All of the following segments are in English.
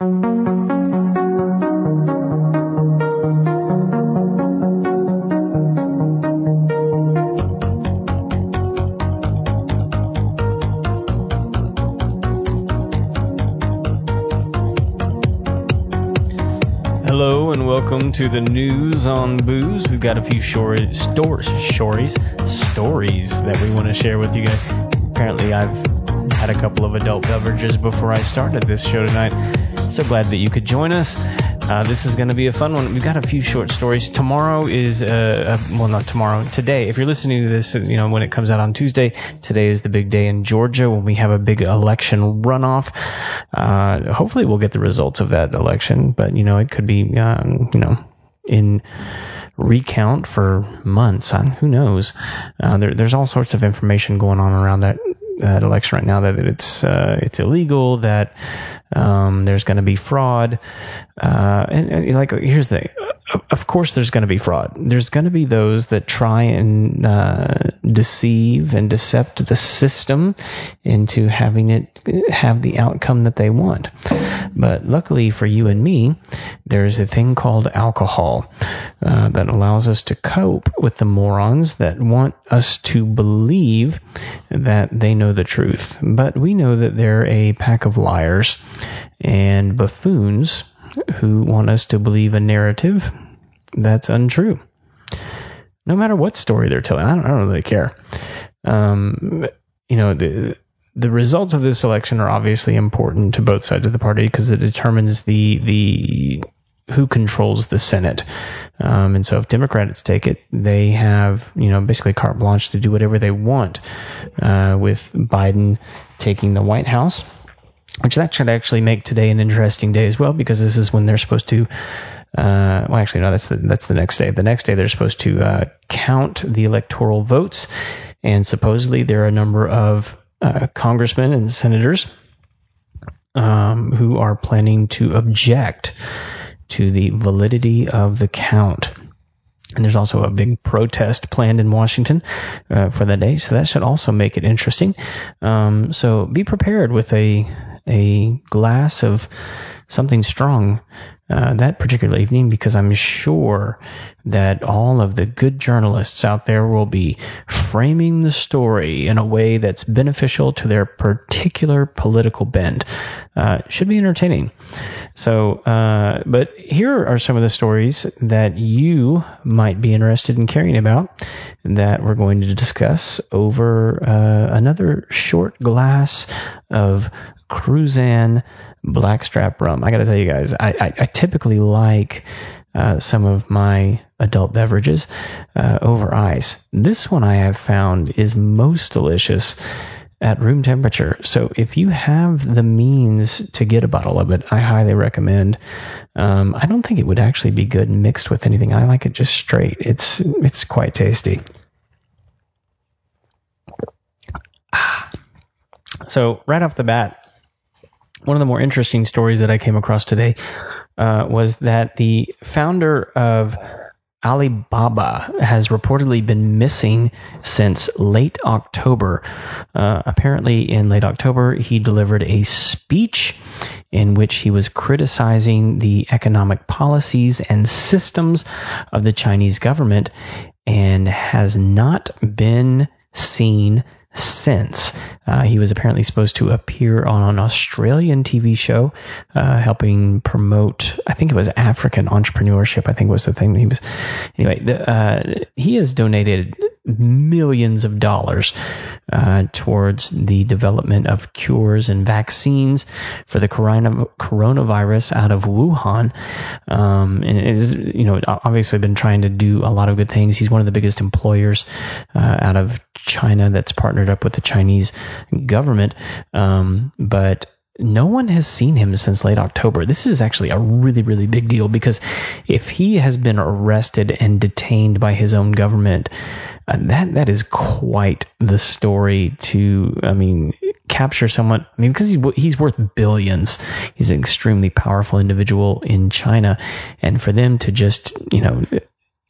Hello and welcome to the news on booze. We've got a few short stories, stories, stories that we want to share with you guys. Apparently, I've had a couple of adult beverages before I started this show tonight. So glad that you could join us. Uh, this is going to be a fun one. We've got a few short stories. Tomorrow is, uh, uh, well, not tomorrow. Today, if you're listening to this, you know, when it comes out on Tuesday, today is the big day in Georgia when we have a big election runoff. Uh, hopefully we'll get the results of that election, but, you know, it could be, um, you know, in recount for months. Uh, who knows? Uh, there, there's all sorts of information going on around that that election right now that it's uh, it's illegal, that um, there's going to be fraud, uh, and, and, like here's the of course there's going to be fraud. There's going to be those that try and uh, deceive and decept the system into having it have the outcome that they want. But luckily for you and me, there's a thing called alcohol uh, that allows us to cope with the morons that want us to believe that they know the truth. But we know that they're a pack of liars and buffoons who want us to believe a narrative that's untrue. No matter what story they're telling, I don't, I don't really care. Um, you know, the the results of this election are obviously important to both sides of the party because it determines the the who controls the Senate. Um, and so if Democrats take it, they have, you know, basically carte blanche to do whatever they want, uh, with Biden taking the White House, which that should actually make today an interesting day as well, because this is when they're supposed to, uh, well, actually, no, that's the, that's the next day. The next day they're supposed to, uh, count the electoral votes. And supposedly there are a number of, uh, congressmen and senators, um, who are planning to object to the validity of the count. And there's also a big protest planned in Washington uh, for that day, so that should also make it interesting. Um, so be prepared with a a glass of something strong uh, that particular evening because I'm sure that all of the good journalists out there will be framing the story in a way that's beneficial to their particular political bend. Uh, should be entertaining. So, uh, but here are some of the stories that you might be interested in caring about that we're going to discuss over uh, another short glass of Cruzan blackstrap rum. I got to tell you guys, I, I, I typically like uh, some of my adult beverages uh, over ice. This one I have found is most delicious at room temperature. So if you have the means to get a bottle of it, I highly recommend. Um, I don't think it would actually be good mixed with anything. I like it just straight. It's it's quite tasty. Ah. So right off the bat, one of the more interesting stories that I came across today uh, was that the founder of Alibaba has reportedly been missing since late October. Uh, apparently, in late October, he delivered a speech in which he was criticizing the economic policies and systems of the Chinese government and has not been seen since. Uh, he was apparently supposed to appear on an Australian TV show, uh, helping promote, I think it was African entrepreneurship, I think was the thing. He was, anyway, the, uh, he has donated millions of dollars uh, towards the development of cures and vaccines for the corona, coronavirus out of Wuhan. Um, and is, you know, obviously been trying to do a lot of good things. He's one of the biggest employers uh, out of China that's partnered up with the Chinese government. Um, but no one has seen him since late October. This is actually a really, really big deal because if he has been arrested and detained by his own government, uh, that that is quite the story to. I mean, capture someone. I mean, because he's he's worth billions. He's an extremely powerful individual in China, and for them to just you know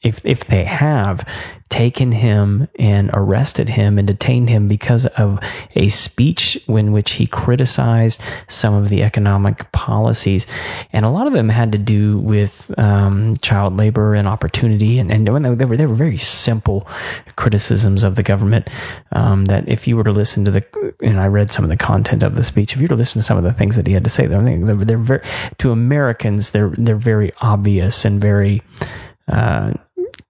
if if they have taken him and arrested him and detained him because of a speech in which he criticized some of the economic policies, and a lot of them had to do with um, child labor and opportunity, and, and they were they were very simple criticisms of the government. Um, that if you were to listen to the, and I read some of the content of the speech, if you were to listen to some of the things that he had to say, they're, they're, they're very to Americans, they're they're very obvious and very uh,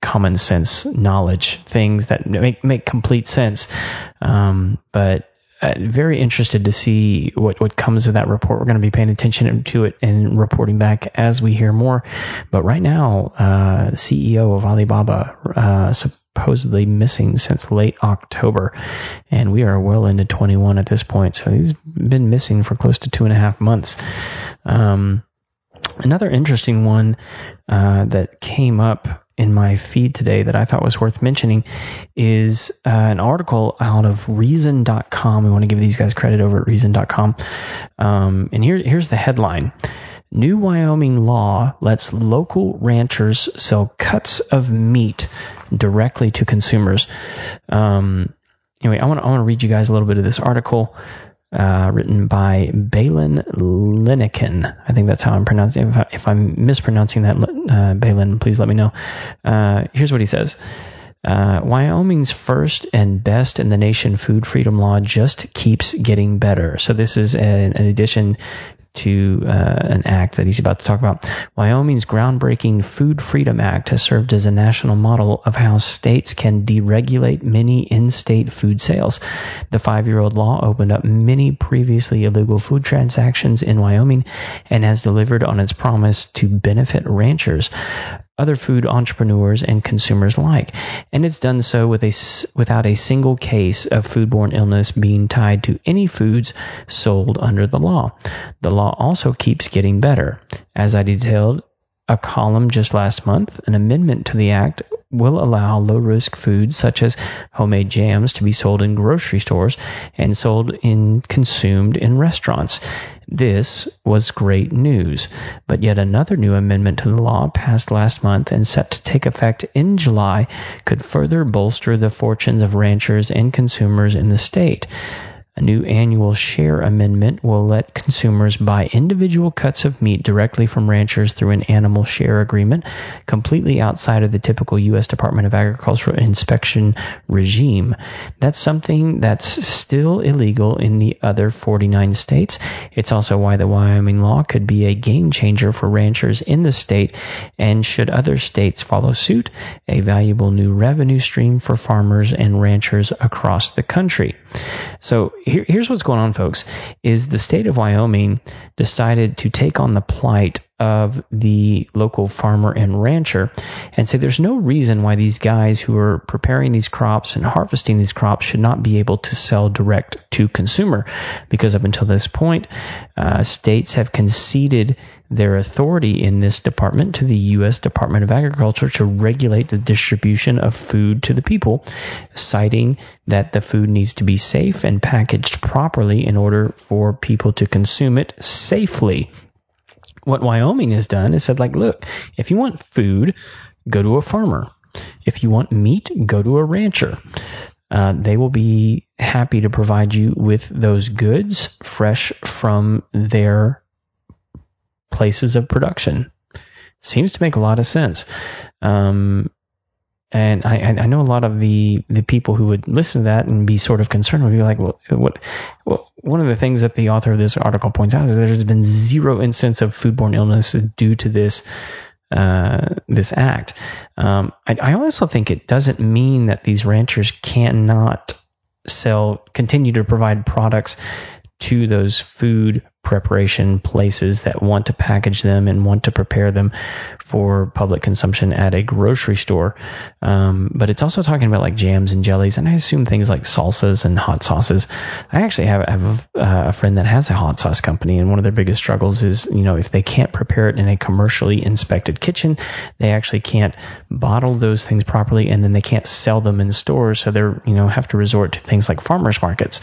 common sense knowledge, things that make make complete sense. Um, but uh, very interested to see what, what comes of that report. We're going to be paying attention to it and reporting back as we hear more. But right now, uh, CEO of Alibaba uh, supposedly missing since late October, and we are well into 21 at this point. So he's been missing for close to two and a half months. Um, another interesting one uh, that came up in my feed today that I thought was worth mentioning is uh, an article out of Reason.com. We want to give these guys credit over at Reason.com. Um, and here, here's the headline. New Wyoming law lets local ranchers sell cuts of meat directly to consumers. Um, anyway, I want to I want to read you guys a little bit of this article uh, written by Baylen Linnekin. I think that's how I'm pronouncing. If, I, I'm mispronouncing that, uh, Baylen, please let me know. Uh, here's what he says. Uh, Wyoming's first and best in the nation food freedom law just keeps getting better. So this is an, an addition to uh, an act that he's about to talk about. Wyoming's groundbreaking Food Freedom Act has served as a national model of how states can deregulate many in-state food sales. The five-year-old law opened up many previously illegal food transactions in Wyoming and has delivered on its promise to benefit ranchers other food entrepreneurs and consumers alike. And it's done so with a, without a single case of foodborne illness being tied to any foods sold under the law. The law also keeps getting better. As I detailed a column just last month, an amendment to the act will allow low risk foods such as homemade jams to be sold in grocery stores and sold in consumed in restaurants. This was great news, but yet another new amendment to the law passed last month and set to take effect in July could further bolster the fortunes of ranchers and consumers in the state. A new animal share amendment will let consumers buy individual cuts of meat directly from ranchers through an animal share agreement, completely outside of the typical U.S. Department of Agricultural inspection regime. That's something that's still illegal in the other 49 states. It's also why the Wyoming law could be a game changer for ranchers in the state, and should other states follow suit, a valuable new revenue stream for farmers and ranchers across the country. So here, here's what's going on, folks, is the state of Wyoming decided to take on the plight of the local farmer and rancher and say there's no reason why these guys who are preparing these crops and harvesting these crops should not be able to sell direct to consumer because up until this point uh, states have conceded their authority in this department to the U.S. Department of Agriculture to regulate the distribution of food to the people, citing that the food needs to be safe and packaged properly in order for people to consume it safely. What Wyoming has done is said, like, look, if you want food, go to a farmer. If you want meat, go to a rancher. Uh, they will be happy to provide you with those goods fresh from their places of production. Seems to make a lot of sense. Um, and I, I know a lot of the, the people who would listen to that and be sort of concerned would be like, well, what, well, one of the things that the author of this article points out is there's been zero instance of foodborne illness due to this, uh, this act. Um, I, I also think it doesn't mean that these ranchers cannot sell, continue to provide products to those food preparation places that want to package them and want to prepare them for public consumption at a grocery store. Um, but it's also talking about like jams and jellies, and I assume things like salsas and hot sauces. I actually have, have a, uh, a friend that has a hot sauce company, and one of their biggest struggles is, you know, if they can't prepare it in a commercially inspected kitchen, they actually can't bottle those things properly, and then they can't sell them in stores, so they're, you know, have to resort to things like farmers markets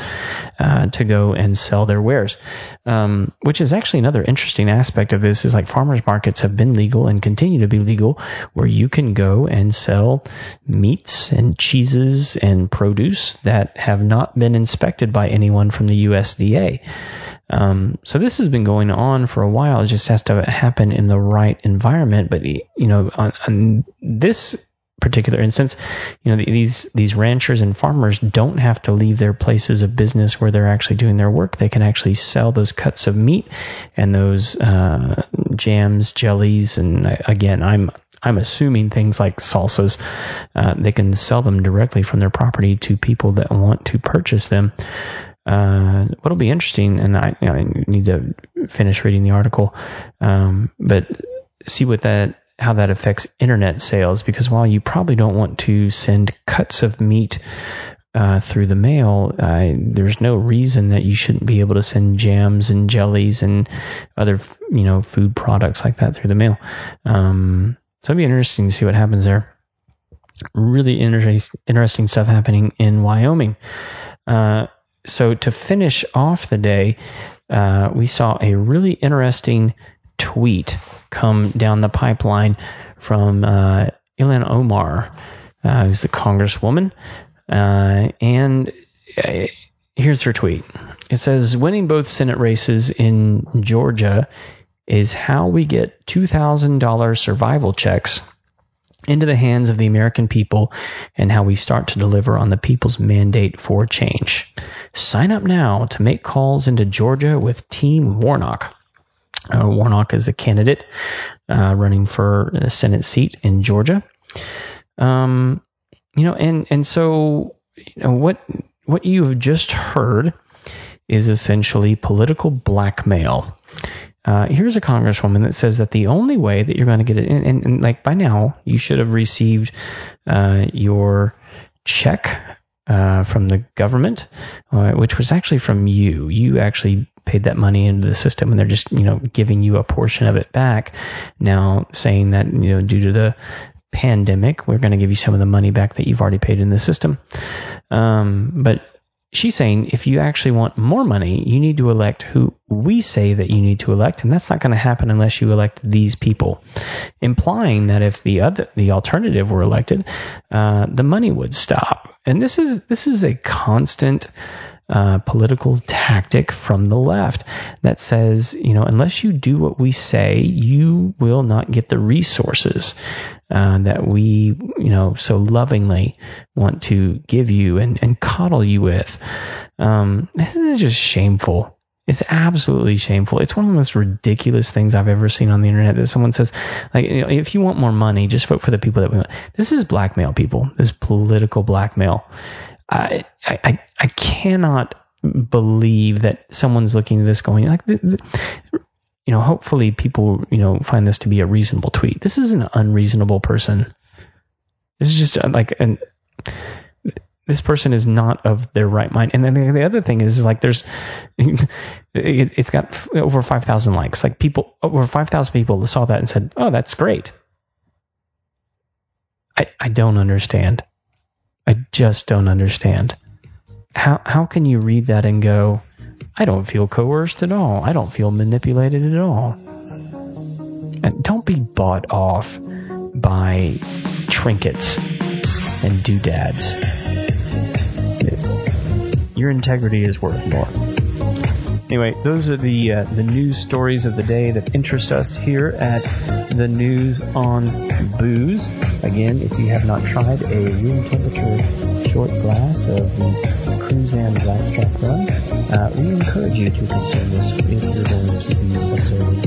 uh, to go and sell their wares. Um, um, which is actually another interesting aspect of this is like farmers markets have been legal and continue to be legal where you can go and sell meats and cheeses and produce that have not been inspected by anyone from the USDA. Um, so this has been going on for a while. It just has to happen in the right environment. But you know, on, on this particular instance, you know, these these ranchers and farmers don't have to leave their places of business where they're actually doing their work. They can actually sell those cuts of meat and those uh, jams, jellies, and again, I'm I'm assuming things like salsas. Uh, they can sell them directly from their property to people that want to purchase them. Uh, what'll be interesting, and I, you know, I, need to finish reading the article, um, but see what that how that affects internet sales because while you probably don't want to send cuts of meat uh, through the mail, uh, there's no reason that you shouldn't be able to send jams and jellies and other you know food products like that through the mail. Um, so it'd be interesting to see what happens there. Really interesting, interesting stuff happening in Wyoming. Uh, so to finish off the day, uh, we saw a really interesting tweet come down the pipeline from uh, Ilhan Omar, uh, who's the congresswoman. Uh, and uh, here's her tweet. It says, winning both Senate races in Georgia is how we get $2,000 survival checks into the hands of the American people and how we start to deliver on the people's mandate for change. Sign up now to make calls into Georgia with Team Warnock. Uh, Warnock is the candidate uh, running for a Senate seat in Georgia. Um, you know, and and so you know, what what you have just heard is essentially political blackmail. Uh, here's a congresswoman that says that the only way that you're going to get it, and, and, and, like by now, you should have received uh, your check uh, from the government, uh, which was actually from you. You actually paid that money into the system, and they're just you know giving you a portion of it back. Now saying that you know due to the pandemic, we're going to give you some of the money back that you've already paid in the system. Um, but she's saying if you actually want more money, you need to elect who we say that you need to elect, and that's not going to happen unless you elect these people. Implying that if the other the alternative were elected, uh, the money would stop. And this is this is a constant. Uh, political tactic from the left that says, you know, unless you do what we say, you will not get the resources uh, that we, you know, so lovingly want to give you and, and coddle you with. Um, this is just shameful. It's absolutely shameful. It's one of the most ridiculous things I've ever seen on the internet that someone says, like, you know, if you want more money, just vote for the people that we want. This is blackmail, people. This is political blackmail. I, I, I cannot believe that someone's looking at this going like, you know, hopefully people, you know, find this to be a reasonable tweet. This is an unreasonable person. This is just uh, like an this person is not of their right mind. And then the other thing is, like there's it, has got over 5,000 likes. Like people over 5,000 people saw that and said, "Oh, that's great." I I don't understand. I just don't understand. How how can you read that and go, I don't feel coerced at all. I don't feel manipulated at all. And don't be bought off by trinkets and doodads. Your integrity is worth more. Anyway, those are the uh, the news stories of the day that interest us here at the News on Booze. Again, if you have not tried a room temperature short glass of the Cruzan Blackstrap Rum, uh, we encourage you to consume this if you're going to be observing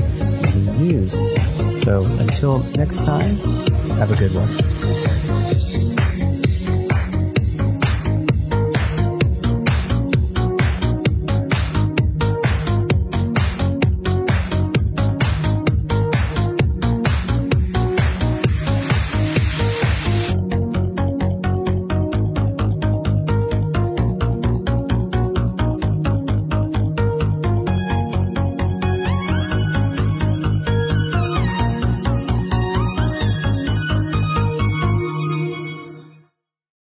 the news. So until next time, have a good one.